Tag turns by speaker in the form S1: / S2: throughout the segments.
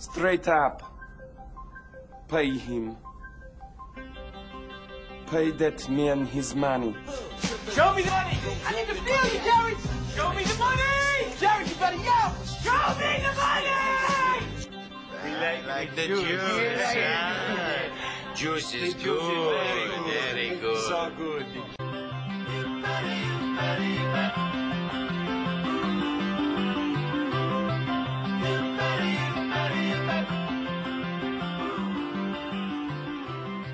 S1: Straight up. Pay him. Pay that man his money.
S2: Show me the money! I need to feel you, Jared! Show me the money! Jared, you better yell! Show me the money!
S3: like, like the juice. ah. Juice is good. Very good.
S1: So good.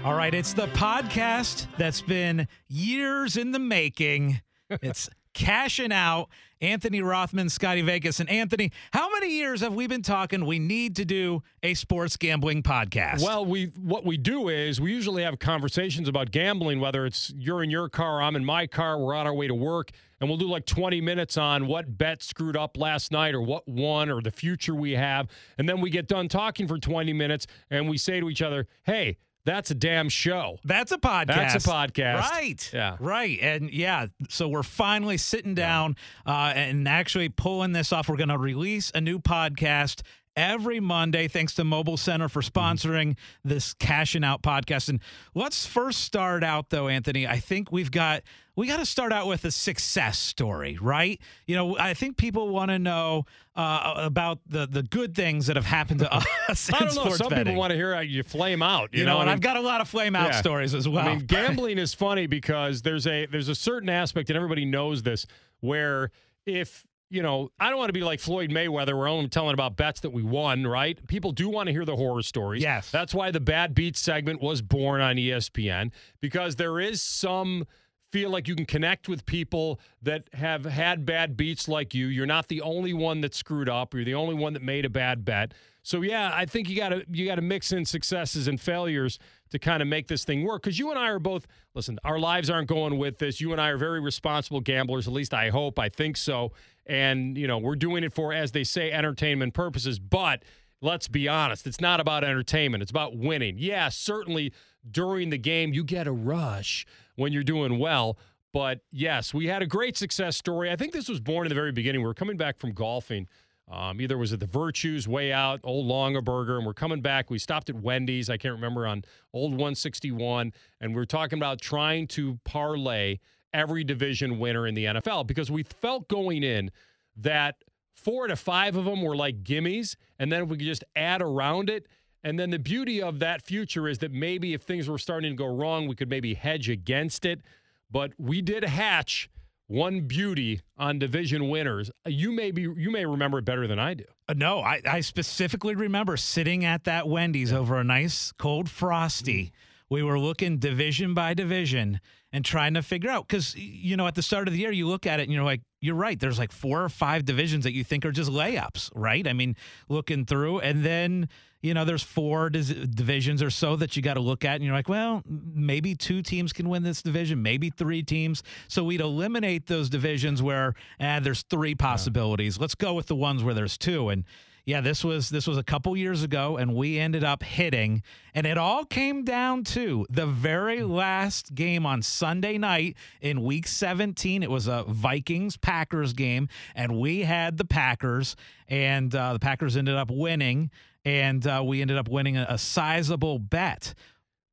S4: All right, it's the podcast that's been years in the making. It's cashing out. Anthony Rothman, Scotty Vegas, and Anthony. How many years have we been talking? We need to do a sports gambling podcast.
S5: Well, we what we do is we usually have conversations about gambling, whether it's you're in your car, I'm in my car, we're on our way to work, and we'll do like 20 minutes on what bet screwed up last night or what won or the future we have. And then we get done talking for 20 minutes and we say to each other, hey, that's a damn show.
S4: That's a podcast.
S5: That's a podcast.
S4: Right.
S5: Yeah.
S4: Right. And yeah, so we're finally sitting down uh, and actually pulling this off. We're going to release a new podcast every Monday, thanks to Mobile Center for sponsoring this cashing out podcast. And let's first start out though, Anthony. I think we've got we got to start out with a success story, right? You know, I think people want to know uh, about the the good things that have happened to us.
S5: I don't know. Some
S4: betting.
S5: people want to hear how you flame out. You,
S4: You, know,
S5: what
S4: and
S5: I
S4: I've got a lot of flame out
S5: Yeah.
S4: stories as well.
S5: I mean, gambling is funny because there's a there's a certain aspect, and everybody knows this, where if you know, I don't want to be like Floyd Mayweather. We're only telling about bets that we won, right? People do want to hear the horror stories.
S4: Yes.
S5: that's why the Bad Beats segment was born on ESPN because there is some feel like you can connect with people that have had bad beats like you. You're not the only one that screwed up. You're the only one that made a bad bet. So yeah, I think you got to you got to mix in successes and failures to kind of make this thing work. Because you and I are both listen. Our lives aren't going with this. You and I are very responsible gamblers. At least I hope. I think so. And you know we're doing it for, as they say, entertainment purposes. But let's be honest, it's not about entertainment. It's about winning. Yeah, certainly during the game you get a rush when you're doing well. But yes, we had a great success story. I think this was born in the very beginning. We were coming back from golfing. Um, either was it the Virtues way out, Old Longaberger, and we're coming back. We stopped at Wendy's. I can't remember on Old 161, and we are talking about trying to parlay every division winner in the NFL because we felt going in that four to five of them were like gimmies, and then we could just add around it. And then the beauty of that future is that maybe if things were starting to go wrong, we could maybe hedge against it. But we did hatch one beauty on division winners. You may be you may remember it better than I do.
S4: Uh, No, I, I specifically remember sitting at that Wendy's over a nice cold frosty. We were looking division by division and trying to figure out because you know at the start of the year you look at it and you're like you're right. There's like four or five divisions that you think are just layups, right? I mean, looking through and then you know there's four dis- divisions or so that you got to look at and you're like, well, maybe two teams can win this division, maybe three teams. So we'd eliminate those divisions where eh, there's three possibilities. Let's go with the ones where there's two and yeah, this was this was a couple years ago, and we ended up hitting, and it all came down to the very last game on Sunday night in Week 17. It was a Vikings Packers game, and we had the Packers, and uh, the Packers ended up winning, and uh, we ended up winning a, a sizable bet.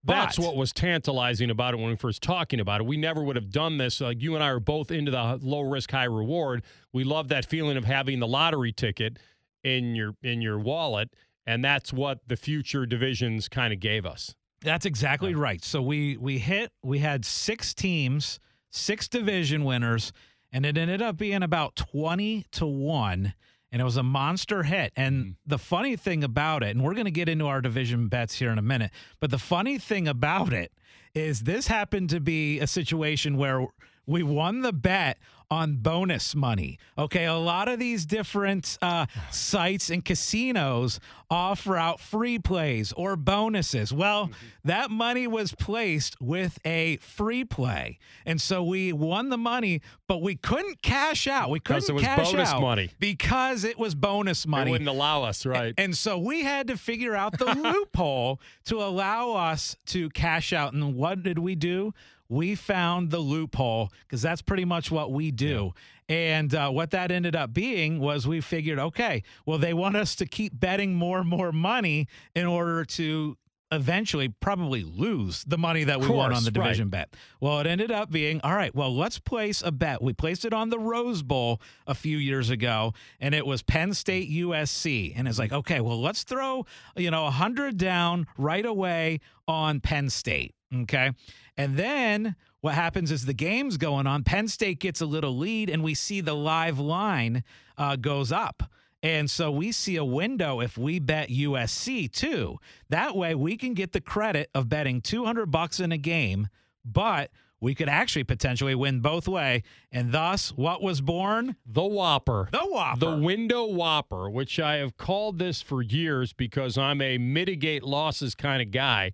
S5: That's what was tantalizing about it when we first talking about it. We never would have done this. Like you and I are both into the low risk, high reward. We love that feeling of having the lottery ticket in your in your wallet, and that's what the future divisions kind of gave us.
S4: That's exactly right. So we we hit we had six teams, six division winners, and it ended up being about 20 to 1 and it was a monster hit. And mm-hmm. the funny thing about it, and we're going to get into our division bets here in a minute, but the funny thing about it is this happened to be a situation where we won the bet on bonus money. Okay, a lot of these different uh, sites and casinos offer out free plays or bonuses. Well, that money was placed with a free play, and so we won the money, but we couldn't cash out. We couldn't
S5: Because it was
S4: cash
S5: bonus
S4: out
S5: money.
S4: because it was bonus money.
S5: It wouldn't allow us, right?
S4: And so we had to figure out the loophole to allow us to cash out. And what did we do? We found the loophole because that's pretty much what we do. And uh, what that ended up being was we figured, okay, well, they want us to keep betting more and more money in order to eventually probably lose the money that we won on the
S5: right.
S4: division bet. Well, it ended up being all right, well, let's place a bet. We placed it on the Rose Bowl a few years ago, and it was Penn State USC. And it's like, okay, well, let's throw, you know, a 100 down right away on Penn State. Okay. And then what happens is the game's going on. Penn State gets a little lead, and we see the live line uh, goes up. And so we see a window if we bet USC too. That way we can get the credit of betting 200 bucks in a game, but we could actually potentially win both way. And thus, what was born?
S5: The Whopper.
S4: The Whopper.
S5: The window whopper, which I have called this for years because I'm a mitigate losses kind of guy.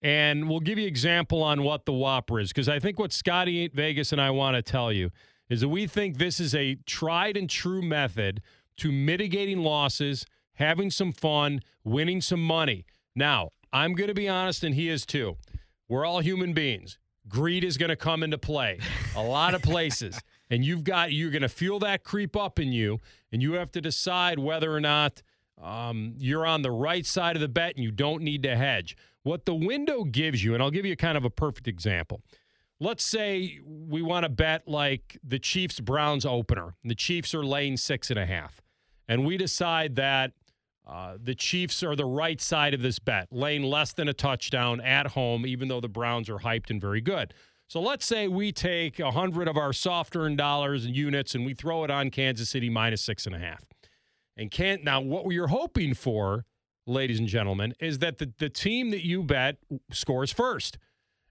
S5: And we'll give you example on what the whopper is because I think what Scotty Vegas and I want to tell you is that we think this is a tried and true method to mitigating losses, having some fun, winning some money. Now, I'm going to be honest, and he is too. We're all human beings. Greed is going to come into play a lot of places. And you've got, you're going to feel that creep up in you, and you have to decide whether or not um, you're on the right side of the bet and you don't need to hedge. What the window gives you, and I'll give you kind of a perfect example. Let's say we want to bet like the Chiefs Browns opener. The Chiefs are laying six and a half. And we decide that uh, the Chiefs are the right side of this bet, laying less than a touchdown at home, even though the Browns are hyped and very good. So let's say we take a hundred of our soft earned dollars and units and we throw it on Kansas City minus six and a half. And can't now what we're hoping for, ladies and gentlemen, is that the, the team that you bet scores first.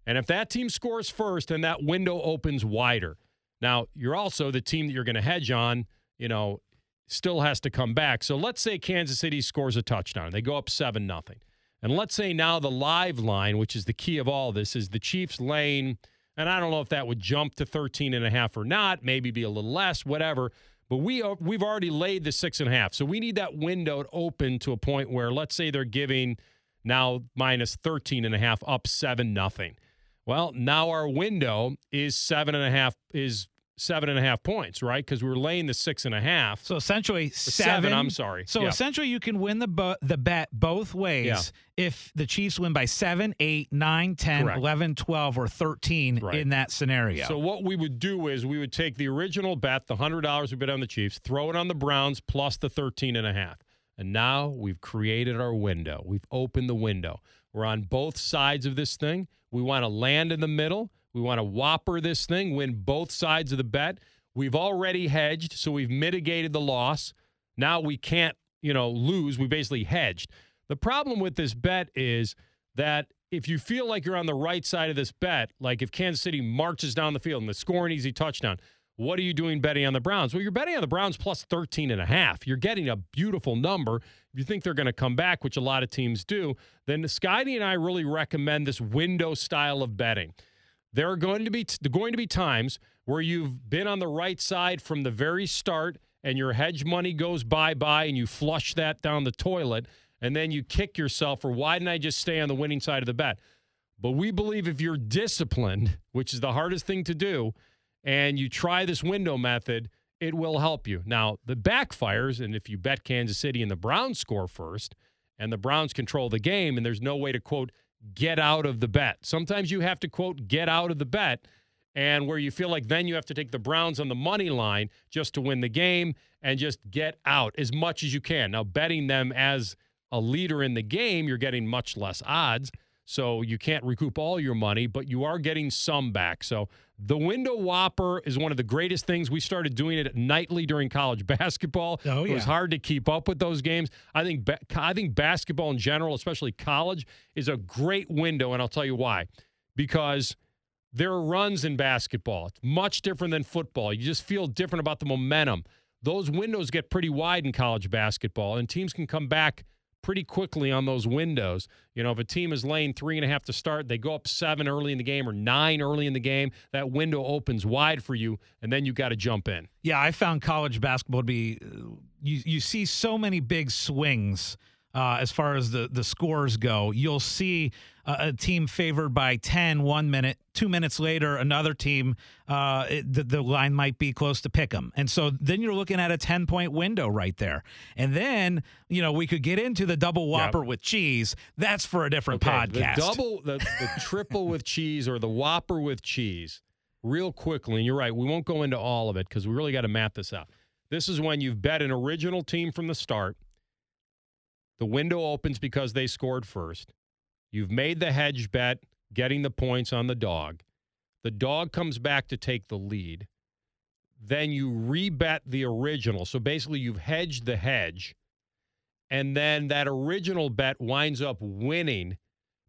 S5: And if that team scores first, then that window opens wider. Now, you're also the team that you're going to hedge on, you know, still has to come back. So let's say Kansas City scores a touchdown. They go up 7 nothing. And let's say now the live line, which is the key of all this, is the Chiefs lane. and I don't know if that would jump to 13 and a half or not, maybe be a little less, whatever. But we are, we've already laid the six and a half. So we need that window to open to a point where let's say they're giving now minus 13 and a half up 7 nothing. Well, now our window is seven and a half is seven and a half points, right? Because we're laying the six and a half.
S4: So essentially
S5: seven,
S4: seven.
S5: I'm sorry.
S4: So
S5: Yeah.
S4: essentially, you can win the bo- the bet both ways
S5: Yeah.
S4: if the Chiefs win by 7, 8, 9, 10,
S5: Correct.
S4: 11, 12, or 13
S5: Right.
S4: in that scenario.
S5: So what we would do is we would take the original bet, the hundred dollars we bet on the Chiefs, throw it on the Browns plus the 13 and a half. And now we've created our window. We've opened the window. We're on both sides of this thing. We want to land in the middle. We want to whopper this thing, win both sides of the bet. We've already hedged, so we've mitigated the loss. Now we can't, you know, lose. We basically hedged. The problem with this bet is that if you feel like you're on the right side of this bet, like if Kansas City marches down the field and they score an easy touchdown, what are you doing betting on the Browns? Well, you're betting on the Browns plus 13 and a half. You're getting a beautiful number. If you think they're going to come back, which a lot of teams do, then Scotty and I really recommend this window style of betting. There are going to be are going to be times where you've been on the right side from the very start and your hedge money goes bye bye and you flush that down the toilet and then you kick yourself for why didn't I just stay on the winning side of the bet? But we believe if you're disciplined, which is the hardest thing to do, and you try this window method, it will help you. Now, the backfires, and if you bet Kansas City and the Browns score first, and the Browns control the game, and there's no way to quote, get out of the bet. Sometimes you have to quote, get out of the bet, and where you feel like then you have to take the Browns on the money line just to win the game and just get out as much as you can. Now, betting them as a leader in the game, you're getting much less odds. So you can't recoup all your money, but you are getting some back. So the window whopper is one of the greatest things. We started doing it nightly during college basketball.
S4: Oh,
S5: It was hard to keep up with those games. I think ba- I think basketball in general, especially college, is a great window, and I'll tell you why. Because there are runs in basketball. It's much different than football. You just feel different about the momentum. Those windows get pretty wide in college basketball, and teams can come back pretty quickly on those windows. You know, if a team is laying three and a half to start, they go up seven early in the game or nine early in the game, that window opens wide for you, and then you got to jump in.
S4: Yeah, I found college basketball to be uh, you you see so many big swings uh, as far as the, the scores go. You'll see a, a team favored by 10 one minute, two minutes later, another team, uh, it, the, the line might be close to pick them. And so then you're looking at a 10 point window right there. And then, you know, we could get into the double whopper with cheese. That's for a different
S5: Okay,
S4: podcast.
S5: The double, the, the triple with cheese or the Whopper with cheese, real quickly. And you're right, we won't go into all of it because we really got to map this out. This is when you've bet an original team from the start. The window opens because they scored first. You've made the hedge bet, getting the points on the dog. The dog comes back to take the lead. Then you rebet the original. So basically, you've hedged the hedge. And then that original bet winds up winning,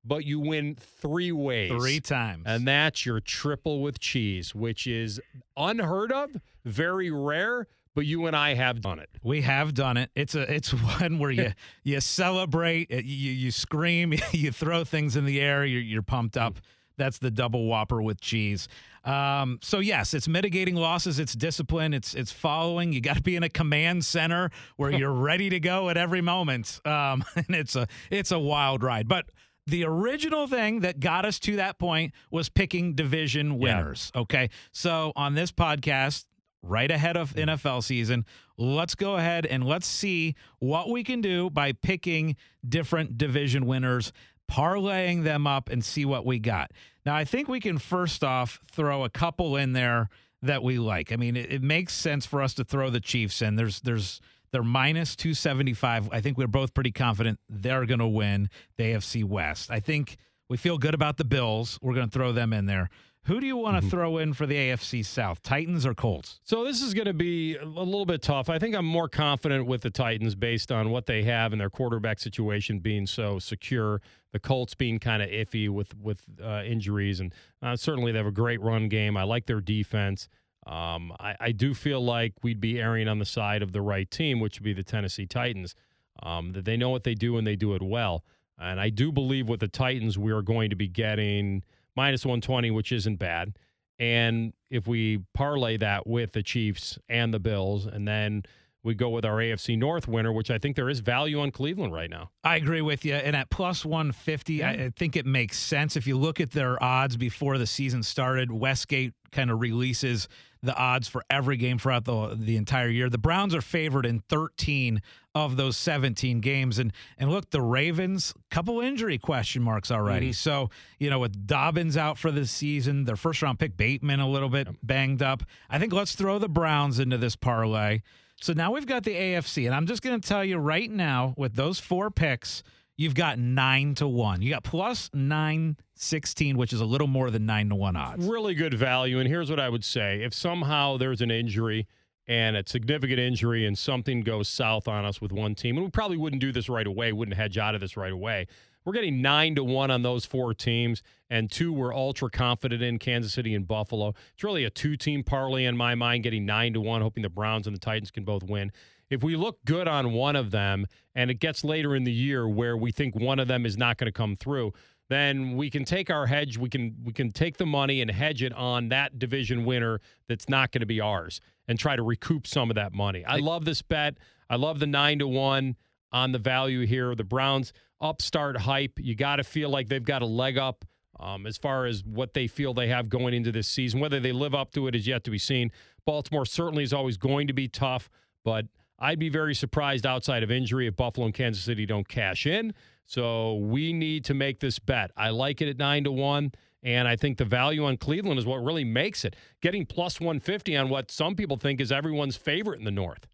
S5: but you win three ways.
S4: Three times.
S5: And that's your triple with cheese, which is unheard of, very rare, but you and I have done it.
S4: We have done it. It's a it's one where you you celebrate, uh, you you scream, you throw things in the air, you're you're pumped up. That's the double whopper with cheese. Um, so yes, it's mitigating losses. It's discipline. It's it's following. You got to be in a command center where you're ready to go at every moment. Um, and it's a it's a wild ride. But the original thing that got us to that point was picking division winners. Okay, so on this podcast, right ahead of mm. NFL season. Let's go ahead and let's see what we can do by picking different division winners, parlaying them up, and see what we got. Now, I think we can first off throw a couple in there that we like. I mean, it, it makes sense for us to throw the Chiefs in. There's, there's, they're minus 275. I think we're both pretty confident they're going to win the AFC West. I think we feel good about the Bills. We're going to throw them in there. Who do you want to throw in for the AFC South, Titans or Colts?
S5: So this is going to be a little bit tough. I think I'm more confident with the Titans based on what they have and their quarterback situation being so secure. The Colts being kind of iffy with with uh, injuries, and uh, certainly they have a great run game. I like their defense. Um, I, I do feel like we'd be erring on the side of the right team, which would be the Tennessee Titans. Um, that they know what they do and they do it well. And I do believe with the Titans, we are going to be getting minus 120, which isn't bad. And if we parlay that with the Chiefs and the Bills, and then we go with our AFC North winner, which I think there is value on Cleveland right now.
S4: I agree with you. And at plus 150, I, I think it makes sense. If you look at their odds before the season started, Westgate kind of releases the odds for every game throughout the the entire year. The Browns are favored in 13 of those 17 games. And and look, the Ravens, couple injury question marks already. Mm-hmm. So, you know, with Dobbins out for the season, their first round pick Bateman a little bit banged up. I think let's throw the Browns into this parlay. So now we've got the AFC, and I'm just going to tell you right now with those four picks, you've got nine to one. You got plus nine sixteen, which is a little more than nine to one odds.
S5: Really good value. And here's what I would say if somehow there's an injury and a significant injury and something goes south on us with one team, and we probably wouldn't do this right away, wouldn't hedge out of this right away. We're getting nine to one on those four teams, and two we're ultra confident in Kansas City and Buffalo. It's really a two team parlay in my mind, getting nine to one, hoping the Browns and the Titans can both win. If we look good on one of them and it gets later in the year where we think one of them is not going to come through, then we can take our hedge, we can we can take the money and hedge it on that division winner that's not going to be ours and try to recoup some of that money. I love this bet. I love the 9 to 1 on the value here. The Browns upstart hype. You got to feel like they've got a leg up um, as far as what they feel they have going into this season. Whether they live up to it is yet to be seen. Baltimore certainly is always going to be tough, but I'd be very surprised outside of injury if Buffalo and Kansas City don't cash in. So we need to make this bet. I like it at nine to one. And I think the value on Cleveland is what really makes it. Getting plus 150 on what some people think is everyone's favorite in the North.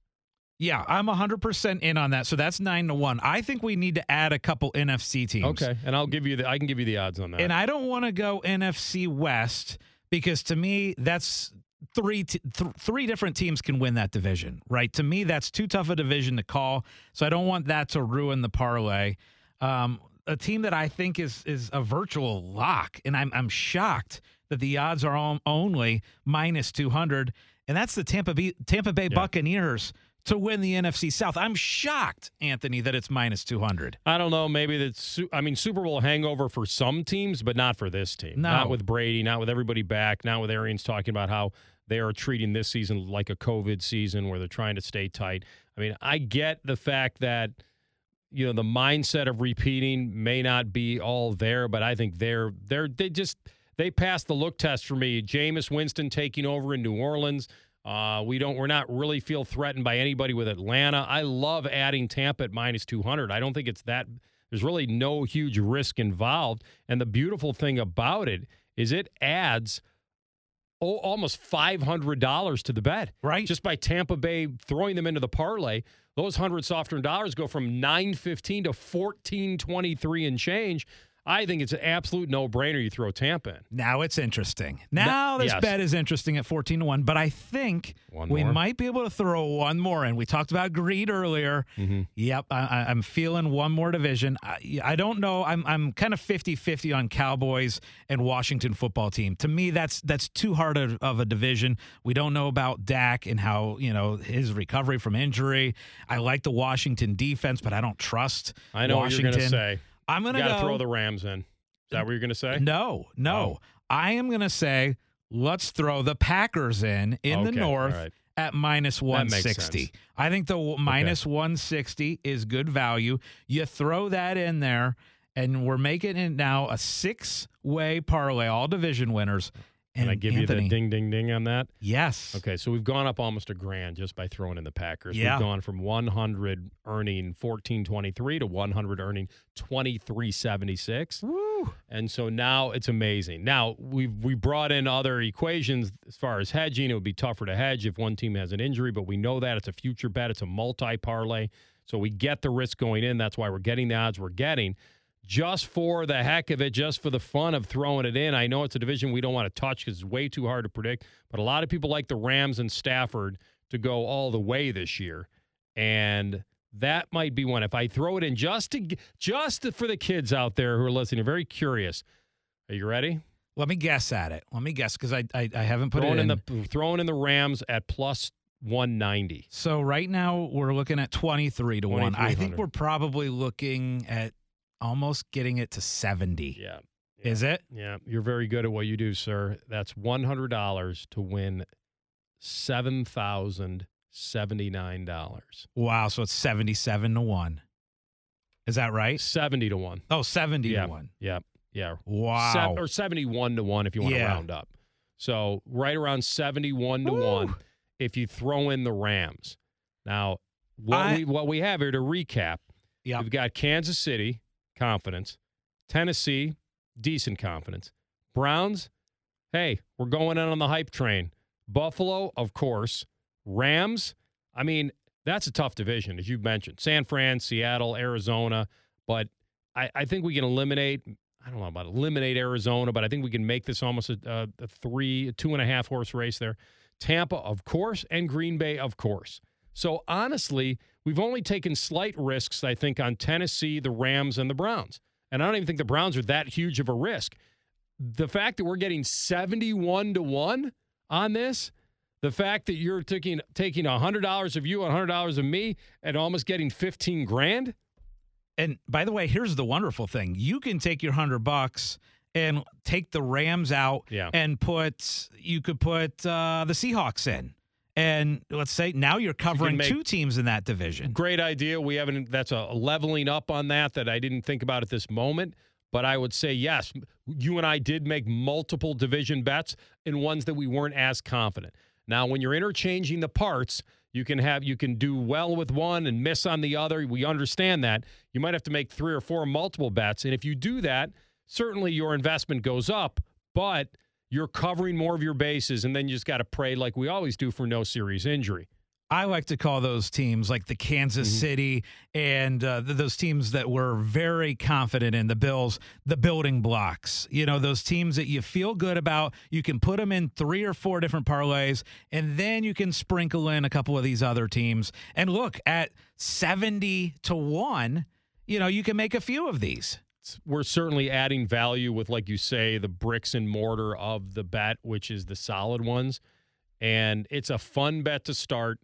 S4: Yeah, I'm 100% in on that. So that's 9 to 1. I think we need to add a couple NFC teams.
S5: Okay, and I'll give you the I can give you the odds on that.
S4: And I don't want to go NFC West because to me that's three t- th- three different teams can win that division, right? To me that's too tough a division to call. So I don't want that to ruin the parlay. Um, a team that I think is is a virtual lock and I'm I'm shocked that the odds are on- only minus 200 and that's the Tampa Bay Tampa Bay Buccaneers to win the NFC South. I'm shocked, Anthony, that it's minus 200.
S5: I don't know. Maybe that's. I mean, Super Bowl hangover for some teams, but not for this team.
S4: No.
S5: Not with Brady. Not with everybody back. Not with Arians talking about how they are treating this season like a COVID season where they're trying to stay tight. I mean, I get the fact that you know the mindset of repeating may not be all there, but I think they're they're they just they passed the look test for me. Jameis Winston taking over in New Orleans. Uh, we don't we're not really feel threatened by anybody with Atlanta. I love adding Tampa at minus 200. I don't think it's that there's really no huge risk involved. And the beautiful thing about it is it adds oh, almost $500 to the bet.
S4: Right.
S5: Just by Tampa Bay throwing them into the parlay. Those 100 soft earned dollars go from 915 to 1423 and change. I think it's an absolute no brainer you throw Tampa in.
S4: Now it's interesting. Now this
S5: yes.
S4: bet is interesting at 14 to 1, but I think
S5: One
S4: we might be able to throw one more in. We talked about greed earlier.
S5: Mm-hmm.
S4: Yep, I, I'm feeling one more division. I, I don't know. I'm I'm kind of 50-50 on Cowboys and Washington football team. To me, that's that's too hard of, of a division. We don't know about Dak and how you know his recovery from injury. I like the Washington defense, but I don't trust.
S5: I know
S4: Washington.
S5: what you're going to say.
S4: I'm gonna
S5: got to
S4: go.
S5: throw the Rams in. Is that what you're going to say?
S4: No, no.
S5: Oh.
S4: I am going to say let's throw the Packers in in the north
S5: right.
S4: at minus
S5: That
S4: 160. I think the w minus 160 is good value. You throw that in there, and we're making it now a six way parlay, all division winners. And
S5: Can I give
S4: Anthony,
S5: you the ding, ding, ding on that?
S4: Yes.
S5: Okay, so we've gone up almost a grand just by throwing in the Packers.
S4: Yeah.
S5: We've gone from 100 earning 1423 to 100 earning 2376.
S4: Woo.
S5: And so now it's amazing. Now we we brought in other equations as far as hedging. It would be tougher to hedge if one team has an injury, but we know that it's a future bet. It's a multi parlay, so we get the risk going in. That's why we're getting the odds we're getting. Just for the heck of it, just for the fun of throwing it in. I know it's a division we don't want to touch because it's way too hard to predict. But a lot of people like the Rams and Stafford to go all the way this year, and that might be one. If I throw it in just to just to- for the kids out there who are listening, very curious. Are you ready?
S4: Let me guess at it. Let me guess because I, I I haven't put
S5: throwing
S4: it
S5: in.
S4: in.
S5: the throwing in the Rams at plus one ninety.
S4: so right now we're looking at 23 to 1. I think we're probably looking at almost getting it to 70.
S5: Yeah.
S4: Is it?
S5: Yeah, you're very good at what you do, sir. That's one hundred dollars to win seven thousand seventy nine dollars.
S4: Wow, so it's 77 to 1. Is that right?
S5: Seventy to one.
S4: Oh, 70
S5: yeah.
S4: to 1.
S5: Yeah. Yeah.
S4: Wow.
S5: Sev- or seventy one to one if you want to
S4: Yeah.
S5: round up. So right around seventy one to one if you throw in the Rams. Now, what
S4: I-
S5: we what we have here to recap,
S4: Yep.
S5: we've got Kansas City confidence, Tennessee decent confidence, Browns. Hey, we're going in on the hype train. Buffalo, of course. Rams. I mean, that's a tough division, as you've mentioned. San Fran, Seattle, Arizona. But I, I think we can eliminate. I don't know about eliminate Arizona, but I think we can make this almost a, a, three, two and a half horse race there. Tampa, of course, and Green Bay, of course. So honestly, we've only taken slight risks, I think, on Tennessee, the Rams, and the Browns. And I don't even think the Browns are that huge of a risk. The fact that we're getting 71 to 1 on this, the fact that you're taking taking $100 of you, $100 of me, and almost getting 15 grand.
S4: And by the way, here's the wonderful thing. You can take your 100 bucks and take the Rams out
S5: Yeah.
S4: and put you could put uh, the Seahawks in. And let's say now you're covering
S5: make-
S4: two teams in that division.
S5: Great idea. We haven't, that's a leveling up on that that I didn't think about at this moment. But I would say, yes, you and I did make multiple division bets in ones that we weren't as confident. Now, when you're interchanging the parts, you can have you can do well with one and miss on the other. We understand that. You might have to make three or four multiple bets. And if you do that, certainly your investment goes up, but you're covering more of your bases, and then you just got to pray like we always do for no serious injury.
S4: I like to call those teams like the Kansas
S5: Mm-hmm.
S4: City and uh, th- those teams that were very confident in the Bills, the building blocks. You know, those teams that you feel good about. You can put them in three or four different parlays, and then you can sprinkle in a couple of these other teams. And look, at 70 to 1, you know, you can make a few of these.
S5: We're certainly adding value with, like you say, the bricks and mortar of the bet, which is the solid ones. And it's a fun bet to start.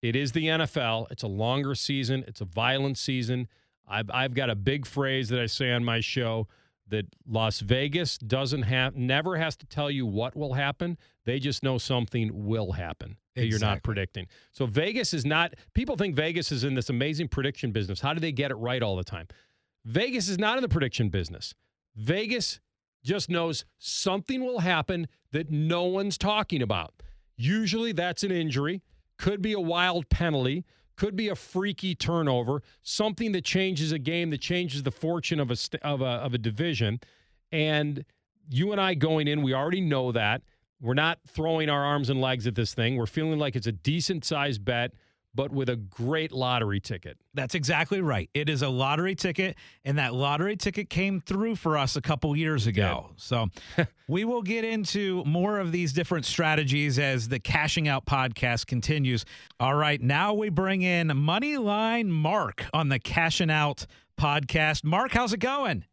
S5: It is the NFL. It's a longer season. It's a violent season. I've, I've got a big phrase that I say on my show that Las Vegas doesn't have never has to tell you what will happen. They just know something will happen that you're not predicting. So Vegas is not people think Vegas is in this amazing prediction business. How do they get it right all the time? Vegas is not in the prediction business. Vegas just knows something will happen that no one's talking about. Usually that's an injury, could be a wild penalty, could be a freaky turnover, something that changes a game, that changes the fortune of a of a of a division. And you and I going in, we already know that. We're not throwing our arms and legs at this thing. We're feeling like it's a decent sized bet, but with a great lottery ticket.
S4: That's exactly right. It is a lottery ticket, and that lottery ticket came through for us a couple years ago. So we will get into more of these different strategies as the Cashing Out podcast continues. All right, now we bring in Moneyline Mark on the Cashing Out podcast. Mark, how's it going?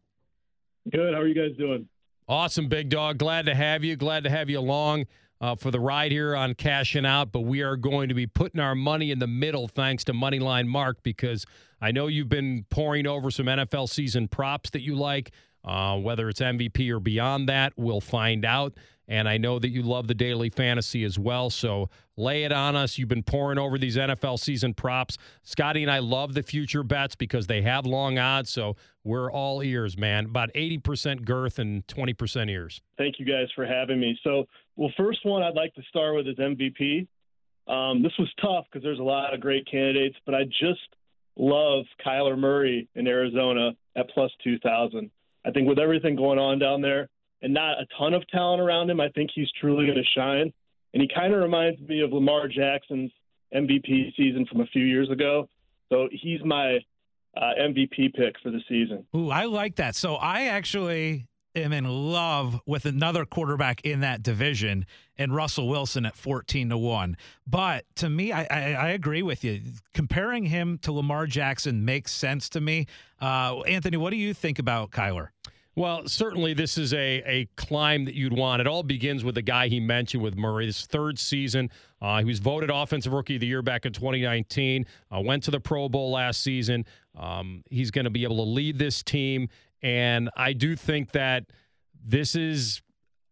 S6: Good. How are you guys doing?
S5: Awesome, big dog. Glad to have you. Glad to have you along uh, for the ride here on Cashing Out. But we are going to be putting our money in the middle thanks to Moneyline Mark because I know you've been poring over some NFL season props that you like. Uh, whether it's MVP or beyond that, we'll find out. And I know that you love the daily fantasy as well. So lay it on us. You've been poring over these NFL season props. Scotty and I love the future bets because they have long odds. So we're all ears, man. About 80% girth and 20% ears.
S6: Thank you guys for having me. So, well, first one I'd like to start with is MVP. Um, this was tough because there's a lot of great candidates, but I just love Kyler Murray in Arizona at plus 2,000. I think with everything going on down there and not a ton of talent around him, I think he's truly going to shine. And he kind of reminds me of Lamar Jackson's MVP season from a few years ago. So he's my uh, MVP pick for the season.
S4: Ooh, I like that. So I actually am in love with another quarterback in that division and Russell Wilson at 14 to 1. But to me, I, I, I agree with you. Comparing him to Lamar Jackson makes sense to me. Uh, Anthony, what do you think about Kyler?
S5: Well, certainly this is a, a climb that you'd want. It all begins with the guy he mentioned with Murray, his third season. Uh, he was voted Offensive Rookie of the Year back in 2019, uh, went to the Pro Bowl last season. Um, he's going to be able to lead this team. And I do think that this is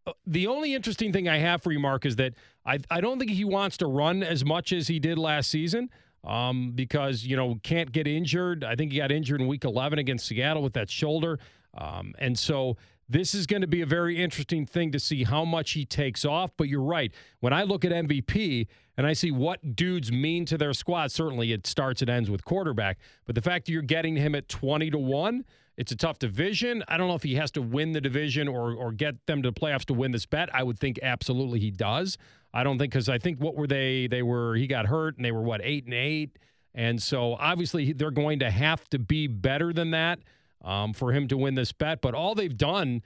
S5: uh, the only interesting thing I have for you, Mark, is that I, I don't think he wants to run as much as he did last season um, because, you know, can't get injured. I think he got injured in week 11 against Seattle with that shoulder. Um, and so this is going to be a very interesting thing to see how much he takes off. But you're right. When I look at MVP and I see what dudes mean to their squad, certainly it starts and ends with quarterback. But the fact that you're getting him at 20 to 1, it's a tough division. I don't know if he has to win the division or, or get them to the playoffs to win this bet. I would think absolutely he does. I don't think because I think what were they? They were he got hurt and they were what eight and eight, and so obviously they're going to have to be better than that um, for him to win this bet. But all they've done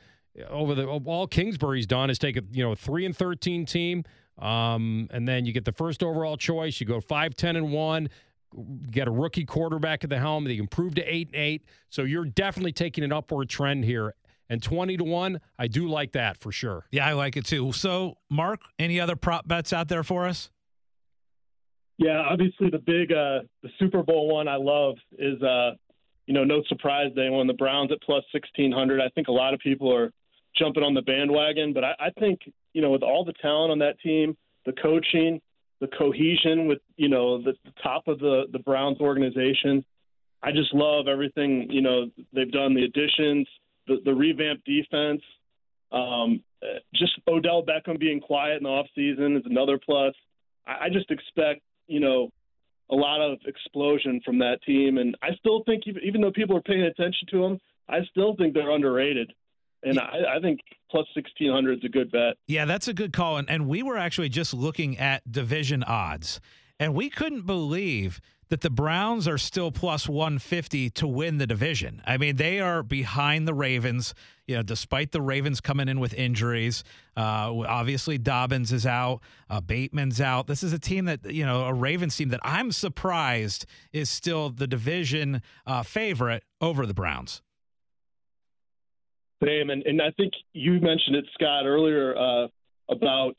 S5: over the all Kingsbury's done is take a you know a three and thirteen team, um, and then you get the first overall choice. You go five ten and one. Get a rookie quarterback at the helm. They improve to eight and eight. So you're definitely taking an upward trend here. And twenty to one, I do like that for sure.
S4: Yeah, I like it too. So, Mark, any other prop bets out there for us?
S6: Yeah, obviously the big uh the Super Bowl one I love is uh you know, no surprise they won the Browns at plus sixteen hundred. I think a lot of people are jumping on the bandwagon, but I, I think, you know, with all the talent on that team, the coaching, the cohesion with, you know, the, the top of the, the Browns organization, I just love everything, you know, they've done the additions, the, the revamped defense. Um, just Odell Beckham being quiet in the off season is another plus. I, I just expect, you know, a lot of explosion from that team. And I still think, even though people are paying attention to them, I still think they're underrated. And I, I think plus 1600 is a good bet.
S4: Yeah, that's a good call. And, and we were actually just looking at division odds, and we couldn't believe that the Browns are still plus 150 to win the division. I mean, they are behind the Ravens, you know, despite the Ravens coming in with injuries. Uh, obviously, Dobbins is out, uh, Bateman's out. This is a team that, you know, a Ravens team that I'm surprised is still the division uh, favorite over the Browns.
S6: Same, and, and I think you mentioned it, Scott, earlier uh, about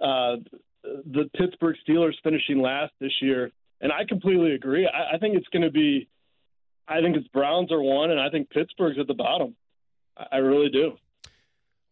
S6: uh, the Pittsburgh Steelers finishing last this year, and I completely agree. I, I think it's going to be, I think it's Browns are one, and I think Pittsburgh's at the bottom. I, I really do.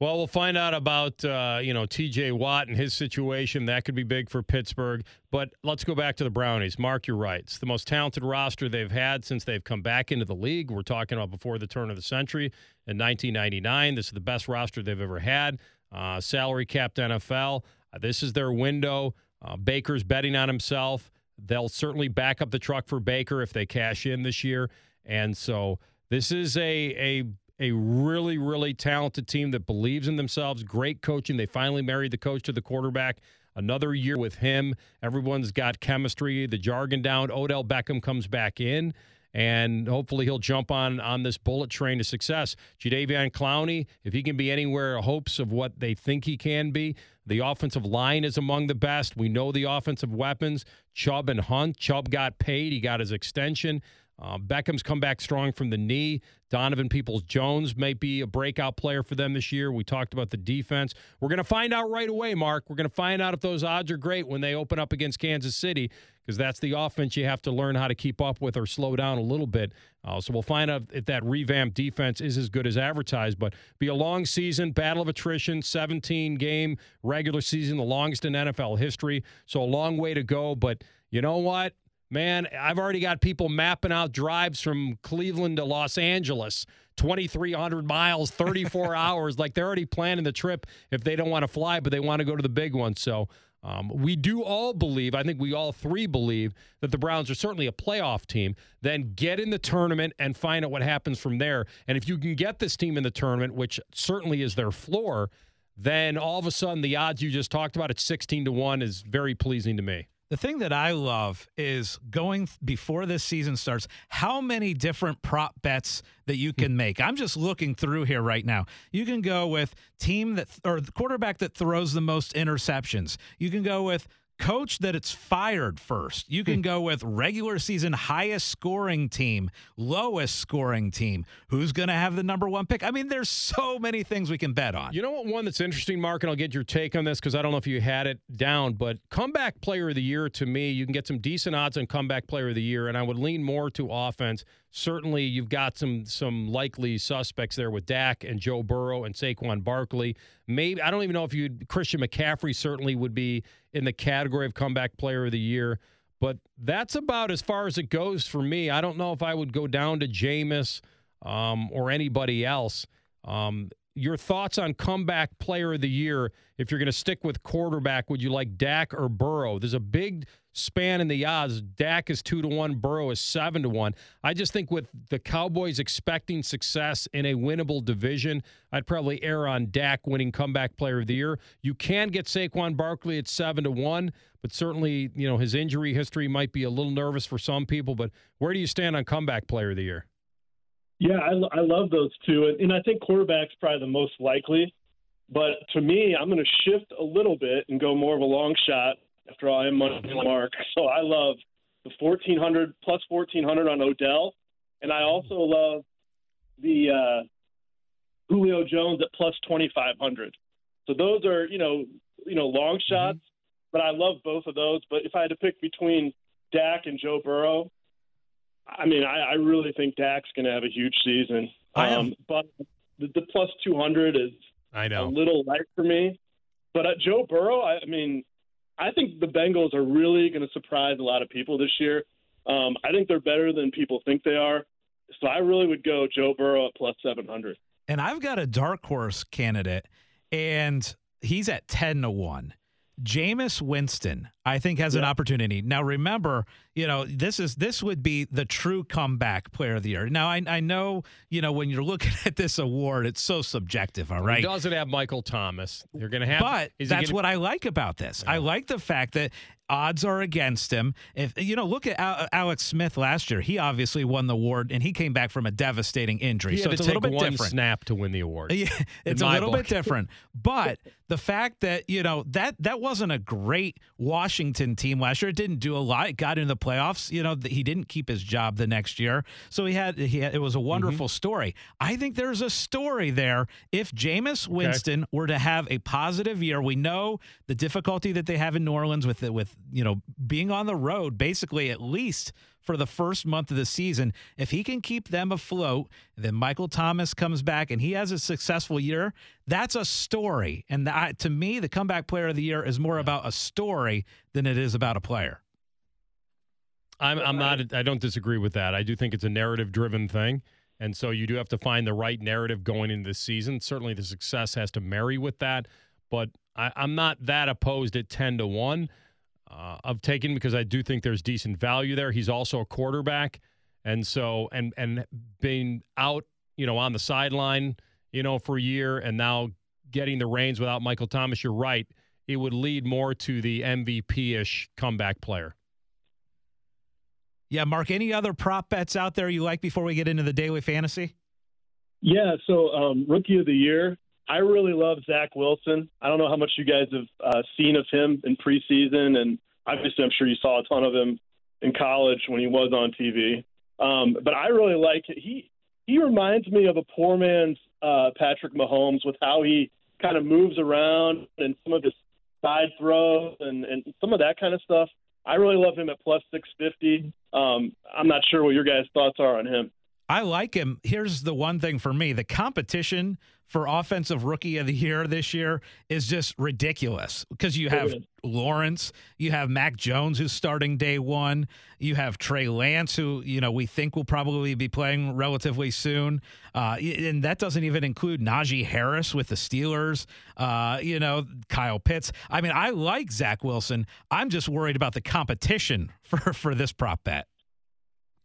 S5: Well, we'll find out about uh, you know T.J. Watt and his situation. That could be big for Pittsburgh. But let's go back to the Brownies. Mark, you're right. It's the most talented roster they've had since they've come back into the league. We're talking about before the turn of the century in 1999. This is the best roster they've ever had. Uh, salary capped NFL. Uh, this is their window. Uh, Baker's betting on himself. They'll certainly back up the truck for Baker if they cash in this year. And so this is a a a really, really talented team that believes in themselves. Great coaching. They finally married the coach to the quarterback. Another year with him. Everyone's got chemistry, the jargon down. Odell Beckham comes back in, and hopefully he'll jump on on this bullet train to success. Jadeveon Clowney, if he can be anywhere, hopes of what they think he can be. The offensive line is among the best. We know the offensive weapons. Chubb and Hunt. Chubb got paid. He got his extension. Uh, Beckham's come back strong from the knee. Donovan Peoples Jones may be a breakout player for them this year. We talked about the defense. We're going to find out right away, Mark. We're going to find out if those odds are great when they open up against Kansas City, because that's the offense you have to learn how to keep up with or slow down a little bit. Uh, so we'll find out if that revamped defense is as good as advertised. But be a long season, battle of attrition, 17 game regular season, the longest in NFL history. So a long way to go. But you know what? Man, I've already got people mapping out drives from Cleveland to Los Angeles, 2,300 miles, 34 hours. Like they're already planning the trip if they don't want to fly, but they want to go to the big one. So um, we do all believe, I think we all three believe, that the Browns are certainly a playoff team. Then get in the tournament and find out what happens from there. And if you can get this team in the tournament, which certainly is their floor, then all of a sudden the odds you just talked about at 16 to 1 is very pleasing to me.
S4: The thing that I love is going before this season starts, how many different prop bets that you can make. I'm just looking through here right now. You can go with team that or quarterback that throws the most interceptions. You can go with coach that it's fired first. You can hmm. go with regular season highest scoring team, lowest scoring team. Who's going to have the number one pick? I mean, there's so many things we can bet on.
S5: You know what? One that's interesting, Mark, and I'll get your take on this because I don't know if you had it down, but comeback player of the year to me, you can get some decent odds on comeback player of the year, and I would lean more to offense. Certainly, you've got some some likely suspects there with Dak and Joe Burrow and Saquon Barkley. Maybe I don't even know if you Christian McCaffrey certainly would be in the category of comeback player of the year. But that's about as far as it goes for me. I don't know if I would go down to Jameis um, or anybody else. Um, your thoughts on comeback player of the year? If you're going to stick with quarterback, would you like Dak or Burrow? There's a big span in the odds. Dak is two to one, Burrow is seven to one. I just think with the Cowboys expecting success in a winnable division, I'd probably err on Dak winning comeback player of the year. You can get Saquon Barkley at seven to one, but certainly you know his injury history might be a little nervous for some people. But where do you stand on comeback player of the year?
S6: Yeah, I, I love those two, and, and I think quarterback's probably the most likely. But to me, I'm going to shift a little bit and go more of a long shot. After all, I am money mark, so I love the 1400 plus 1400 on Odell, and I also love the uh, Julio Jones at plus 2500. So those are you know you know long shots, but I love both of those. But if I had to pick between Dak and Joe Burrow, I mean, I, I really think Dak's going to have a huge season.
S4: I have-
S6: Um, but the, the plus 200 is
S5: I know
S6: a little light for me. But uh, Joe Burrow, I, I mean, I think the Bengals are really going to surprise a lot of people this year. Um, I think they're better than people think they are. So I really would go Joe Burrow at plus 700.
S4: And I've got a dark horse candidate, and he's at 10 to 1. Jameis Winston, I think, has an opportunity. Now, remember, you know, this is this would be the true comeback player of the year. Now, I, I know, you know, when you're looking at this award, it's so subjective, All right, He
S5: doesn't have Michael Thomas. You're going to have,
S4: But that's
S5: gonna-
S4: what I like about this. I like the fact that odds are against him. If you know, look at Al- Alex Smith last year. He obviously won the award, and he came back from a devastating injury. So it's a little bit
S5: one
S4: different.
S5: snap to win the award.
S4: Yeah, it's a little
S5: book.
S4: bit different. But the fact that, you know, that that wasn't a great Washington team last year. It didn't do a lot. It got into the playoffs. You know, he didn't keep his job the next year. So he had he had, it was a mm-hmm. wonderful story. I think there's a story there if Jameis Winston were to have a positive year. We know the difficulty that they have in New Orleans with the, with you know, being on the road basically at least for the first month of the season. If he can keep them afloat, then Michael Thomas comes back and he has a successful year. That's a story. And to me, the comeback player of the year is more about a story than it is about a player.
S5: I'm, I'm not. I don't disagree with that. I do think it's a narrative-driven thing, and so you do have to find the right narrative going into the season. Certainly, the success has to marry with that. But I, I'm not that opposed at ten to one uh, of taking because I do think there's decent value there. He's also a quarterback, and so and and being out, you know, on the sideline, you know, for a year, and now getting the reins without Michael Thomas. You're right. It would lead more to the MVP ish comeback player.
S4: Yeah, Mark, any other prop bets out there you like before we get into the daily fantasy?
S6: Yeah, so um, rookie of the year, I really love Zach Wilson. I don't know how much you guys have uh, seen of him in preseason, and obviously, I'm sure you saw a ton of him in college when he was on TV. Um, but I really like it. He he reminds me of a poor man's uh, Patrick Mahomes with how he kind of moves around and some of his side throws and, and some of that kind of stuff. I really love him at plus 650. Um, I'm not sure what your guys' thoughts are on him.
S4: I like him. Here's the one thing for me the competition for offensive rookie of the year this year is just ridiculous because you have Lawrence, you have Mac Jones who's starting day one, you have Trey Lance who you know we think will probably be playing relatively soon, uh, and that doesn't even include Najee Harris with the Steelers, uh, you know Kyle Pitts. I mean, I like Zach Wilson. I'm just worried about the competition for for this prop bet.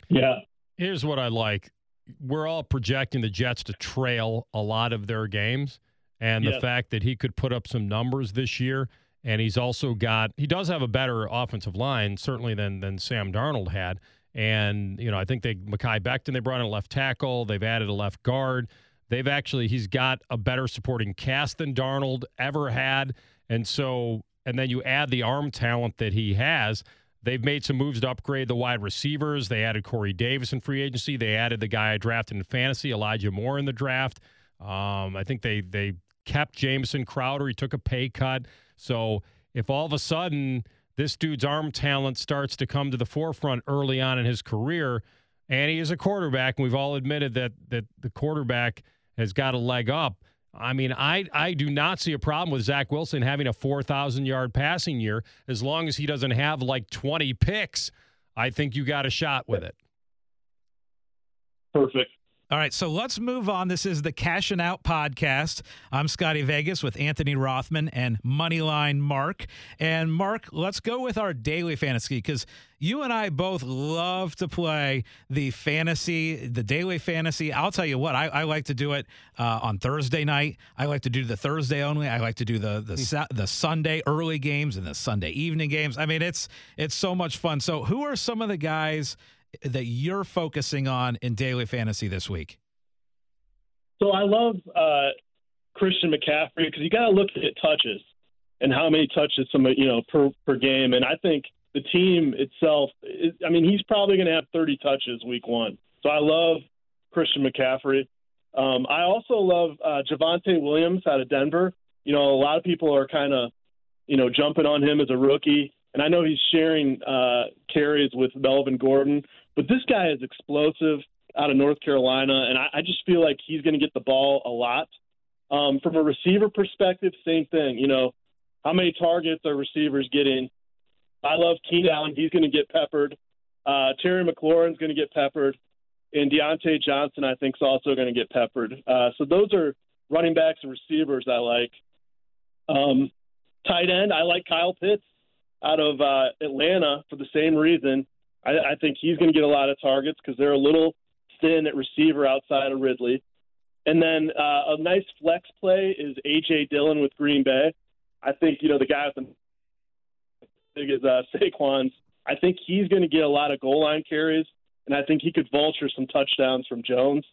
S6: Yeah.
S5: Here's what I like. We're all projecting the Jets to trail a lot of their games, and the fact that he could put up some numbers this year, and he's also got he does have a better offensive line certainly than than Sam Darnold had, and you know I think they Mekhi Becton they brought in a left tackle, they've added a left guard, they've actually he's got a better supporting cast than Darnold ever had, and so and then you add the arm talent that he has. They've made some moves to upgrade the wide receivers. They added Corey Davis in free agency. They added the guy I drafted in fantasy, Elijah Moore, in the draft. Um, I think they they kept Jameson Crowder. He took a pay cut. So if all of a sudden this dude's arm talent starts to come to the forefront early on in his career, and he is a quarterback, and we've all admitted that that the quarterback has got a leg up. I mean, I, I do not see a problem with Zach Wilson having a 4,000 yard passing year as long as he doesn't have like 20 picks. I think you got a shot with it.
S6: Perfect.
S4: All right, so let's move on. This is the Cashing Out podcast. I'm Scotty Vegas with Anthony Rothman and Moneyline Mark. And Mark, let's go with our daily fantasy because you and I both love to play the fantasy, the daily fantasy. I'll tell you what, I, I like to do it uh, on Thursday night. I like to do the Thursday only. I like to do the the the Sunday early games and the Sunday evening games. I mean, it's it's so much fun. So, who are some of the guys? That you're focusing on in daily fantasy this week?
S6: So I love uh, Christian McCaffrey because you got to look at touches and how many touches some you know per per game, and I think the team itself. Is, I mean, he's probably going to have 30 touches week one. So I love Christian McCaffrey. Um, I also love uh, Javonte Williams out of Denver. You know, a lot of people are kind of you know jumping on him as a rookie and I know he's sharing uh, carries with Melvin Gordon, but this guy is explosive out of North Carolina, and I, I just feel like he's going to get the ball a lot. Um, from a receiver perspective, same thing. You know, how many targets are receivers getting? I love Keenan Allen. He's going to get peppered. Uh, Terry McLaurin's going to get peppered. And Diontae Johnson, I think, is also going to get peppered. Uh, so those are running backs and receivers I like. Um, tight end, I like Kyle Pitts out of uh, Atlanta for the same reason. I, I think he's going to get a lot of targets because they're a little thin at receiver outside of Ridley. And then uh, a nice flex play is AJ Dillon with Green Bay. I think you know the guy with the big as uh, Saquon's. I think he's going to get a lot of goal line carries, and I think he could vulture some touchdowns from Jones.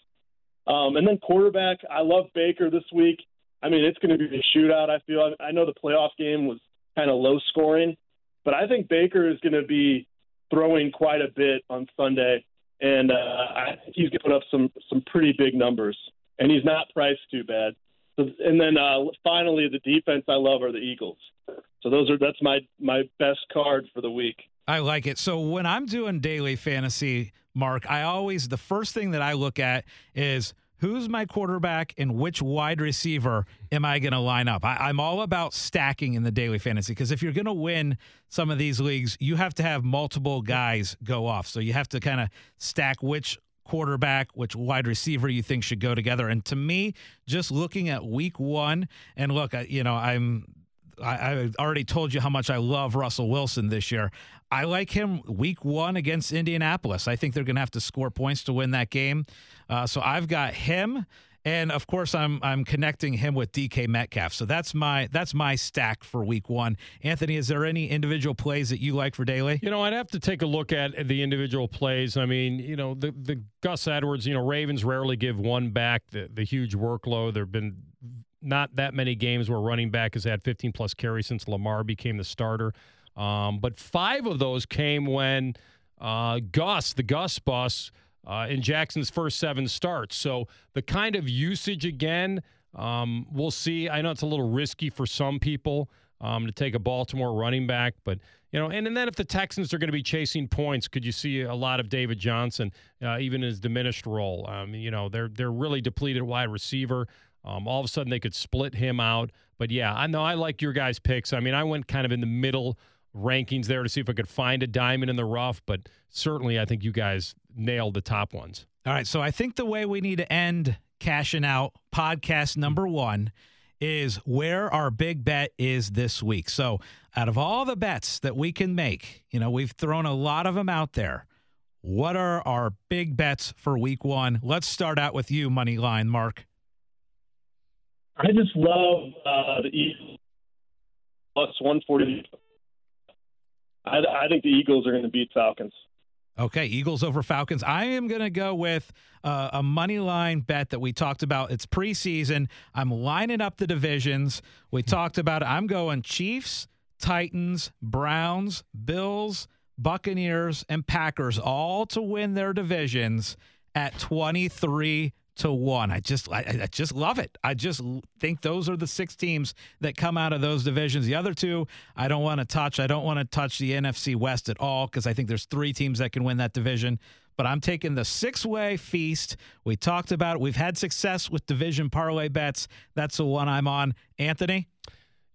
S6: Um, and then quarterback, I love Baker this week. I mean, it's going to be a shootout. I feel. I know the playoff game was kind of low scoring, but I think Baker is going to be throwing quite a bit on Sunday, and uh, I think he's going to put up some some pretty big numbers. And he's not priced too bad. So, and then uh, finally, the defense I love are the Eagles. So those are that's my my best card for the week.
S4: I like it. So when I'm doing daily fantasy, Mark, I always the first thing that I look at is who's my quarterback and which wide receiver am I going to line up? I, am all about stacking in the daily fantasy because if you're going to win some of these leagues, you have to have multiple guys go off. So you have to kind of stack which quarterback, which wide receiver you think should go together. And to me, just looking at week one, and look, you know, I'm I, I already told you how much I love Russell Wilson this year. I like him week one against Indianapolis. I think they're going to have to score points to win that game. Uh, so I've got him. And of course, I'm I'm connecting him with DK Metcalf. So that's my that's my stack for Week One. Anthony, is there any individual plays that you like for daily?
S5: You know, I'd have to take a look at the individual plays. I mean, you know, the the Gus Edwards. You know, Ravens rarely give one back the the huge workload. There've been not that many games where running back has had 15 plus carries since Lamar became the starter. Um, but five of those came when uh, Gus, the Gus bus, uh, in Jackson's first seven starts. So the kind of usage again, um, we'll see. I know it's a little risky for some people um, to take a Baltimore running back, but you know, and, and then if the Texans are going to be chasing points, could you see a lot of David Johnson, uh, even in his diminished role? Um, you know, they're they're really depleted wide receiver. Um, all of a sudden, they could split him out. But yeah, I know I like your guys' picks. I mean, I went kind of in the middle rankings there to see if I could find a diamond in the rough, but certainly I think you guys nailed the top ones.
S4: All right. So I think the way we need to end cashing out podcast number one is where our big bet is this week. So out of all the bets that we can make, you know, we've thrown a lot of them out there. What are our big bets for week one? Let's start out with you, Money Line, Mark.
S6: I just love uh, the Eagles plus 140. I, I think the Eagles are going to beat Falcons.
S4: Okay, Eagles over Falcons. I am going to go with uh, a money line bet that we talked about. It's preseason. I'm lining up the divisions. We talked about it. I'm going Chiefs, Titans, Browns, Bills, Buccaneers, and Packers all to win their divisions at 23 to one. I just I, I, just love it. I just think those are the six teams that come out of those divisions. The other two, I don't want to touch. I don't want to touch the NFC West at all because I think there's three teams that can win that division. But I'm taking the six way feast. We talked about it. We've had success with division parlay bets. That's the one I'm on. Anthony?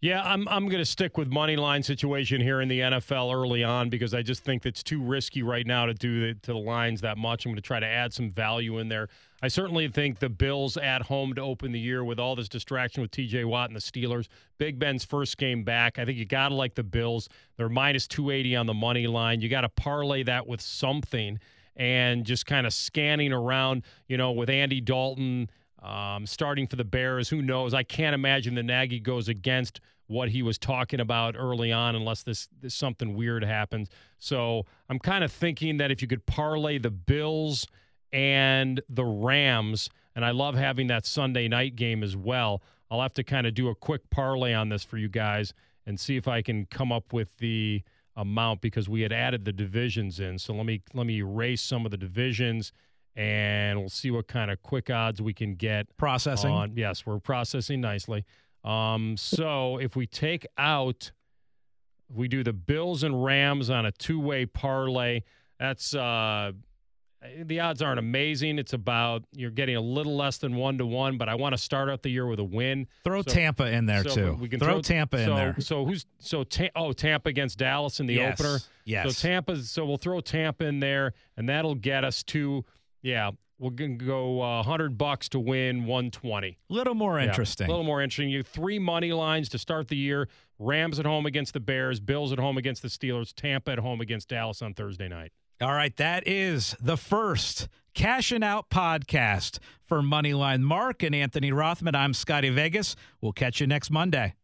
S5: Yeah, I'm I'm going to stick with money line situation here in the NFL early on because I just think it's too risky right now to do the, to the lines that much. I'm going to try to add some value in there. I certainly think the Bills at home to open the year with all this distraction with TJ Watt and the Steelers. Big Ben's first game back. I think you got to like the Bills. They're minus 280 on the money line. You got to parlay that with something and just kind of scanning around, you know, with Andy Dalton um, starting for the Bears. Who knows? I can't imagine the Nagy goes against what he was talking about early on unless this, this something weird happens. So I'm kind of thinking that if you could parlay the Bills and the Rams, and I love having that Sunday night game as well. I'll have to kind of do a quick parlay on this for you guys and see if I can come up with the amount because we had added the divisions in. So let me let me erase some of the divisions and we'll see what kind of quick odds we can get.
S4: Processing.
S5: On, yes, we're processing nicely. Um, so if we take out, we do the Bills and Rams on a two-way parlay. That's uh, the odds aren't amazing. It's about you're getting a little less than one to one, but I want to start out the year with a win.
S4: Throw so, Tampa in there
S5: so
S4: too.
S5: We can
S4: throw,
S5: throw
S4: Tampa
S5: so,
S4: in there.
S5: So who's so ta- oh Tampa against Dallas in the
S4: yes.
S5: opener.
S4: Yes.
S5: So Tampa. So we'll throw Tampa in there, and that'll get us to yeah, we're to go uh, 100 bucks to win 120.
S4: A little more interesting.
S5: Yeah, a little more interesting. You three money lines to start the year. Rams at home against the Bears, Bills at home against the Steelers, Tampa at home against Dallas on Thursday night.
S4: All right, that is the first Cashing Out podcast for Moneyline Mark and Anthony Rothman. I'm Scotty Vegas. We'll catch you next Monday.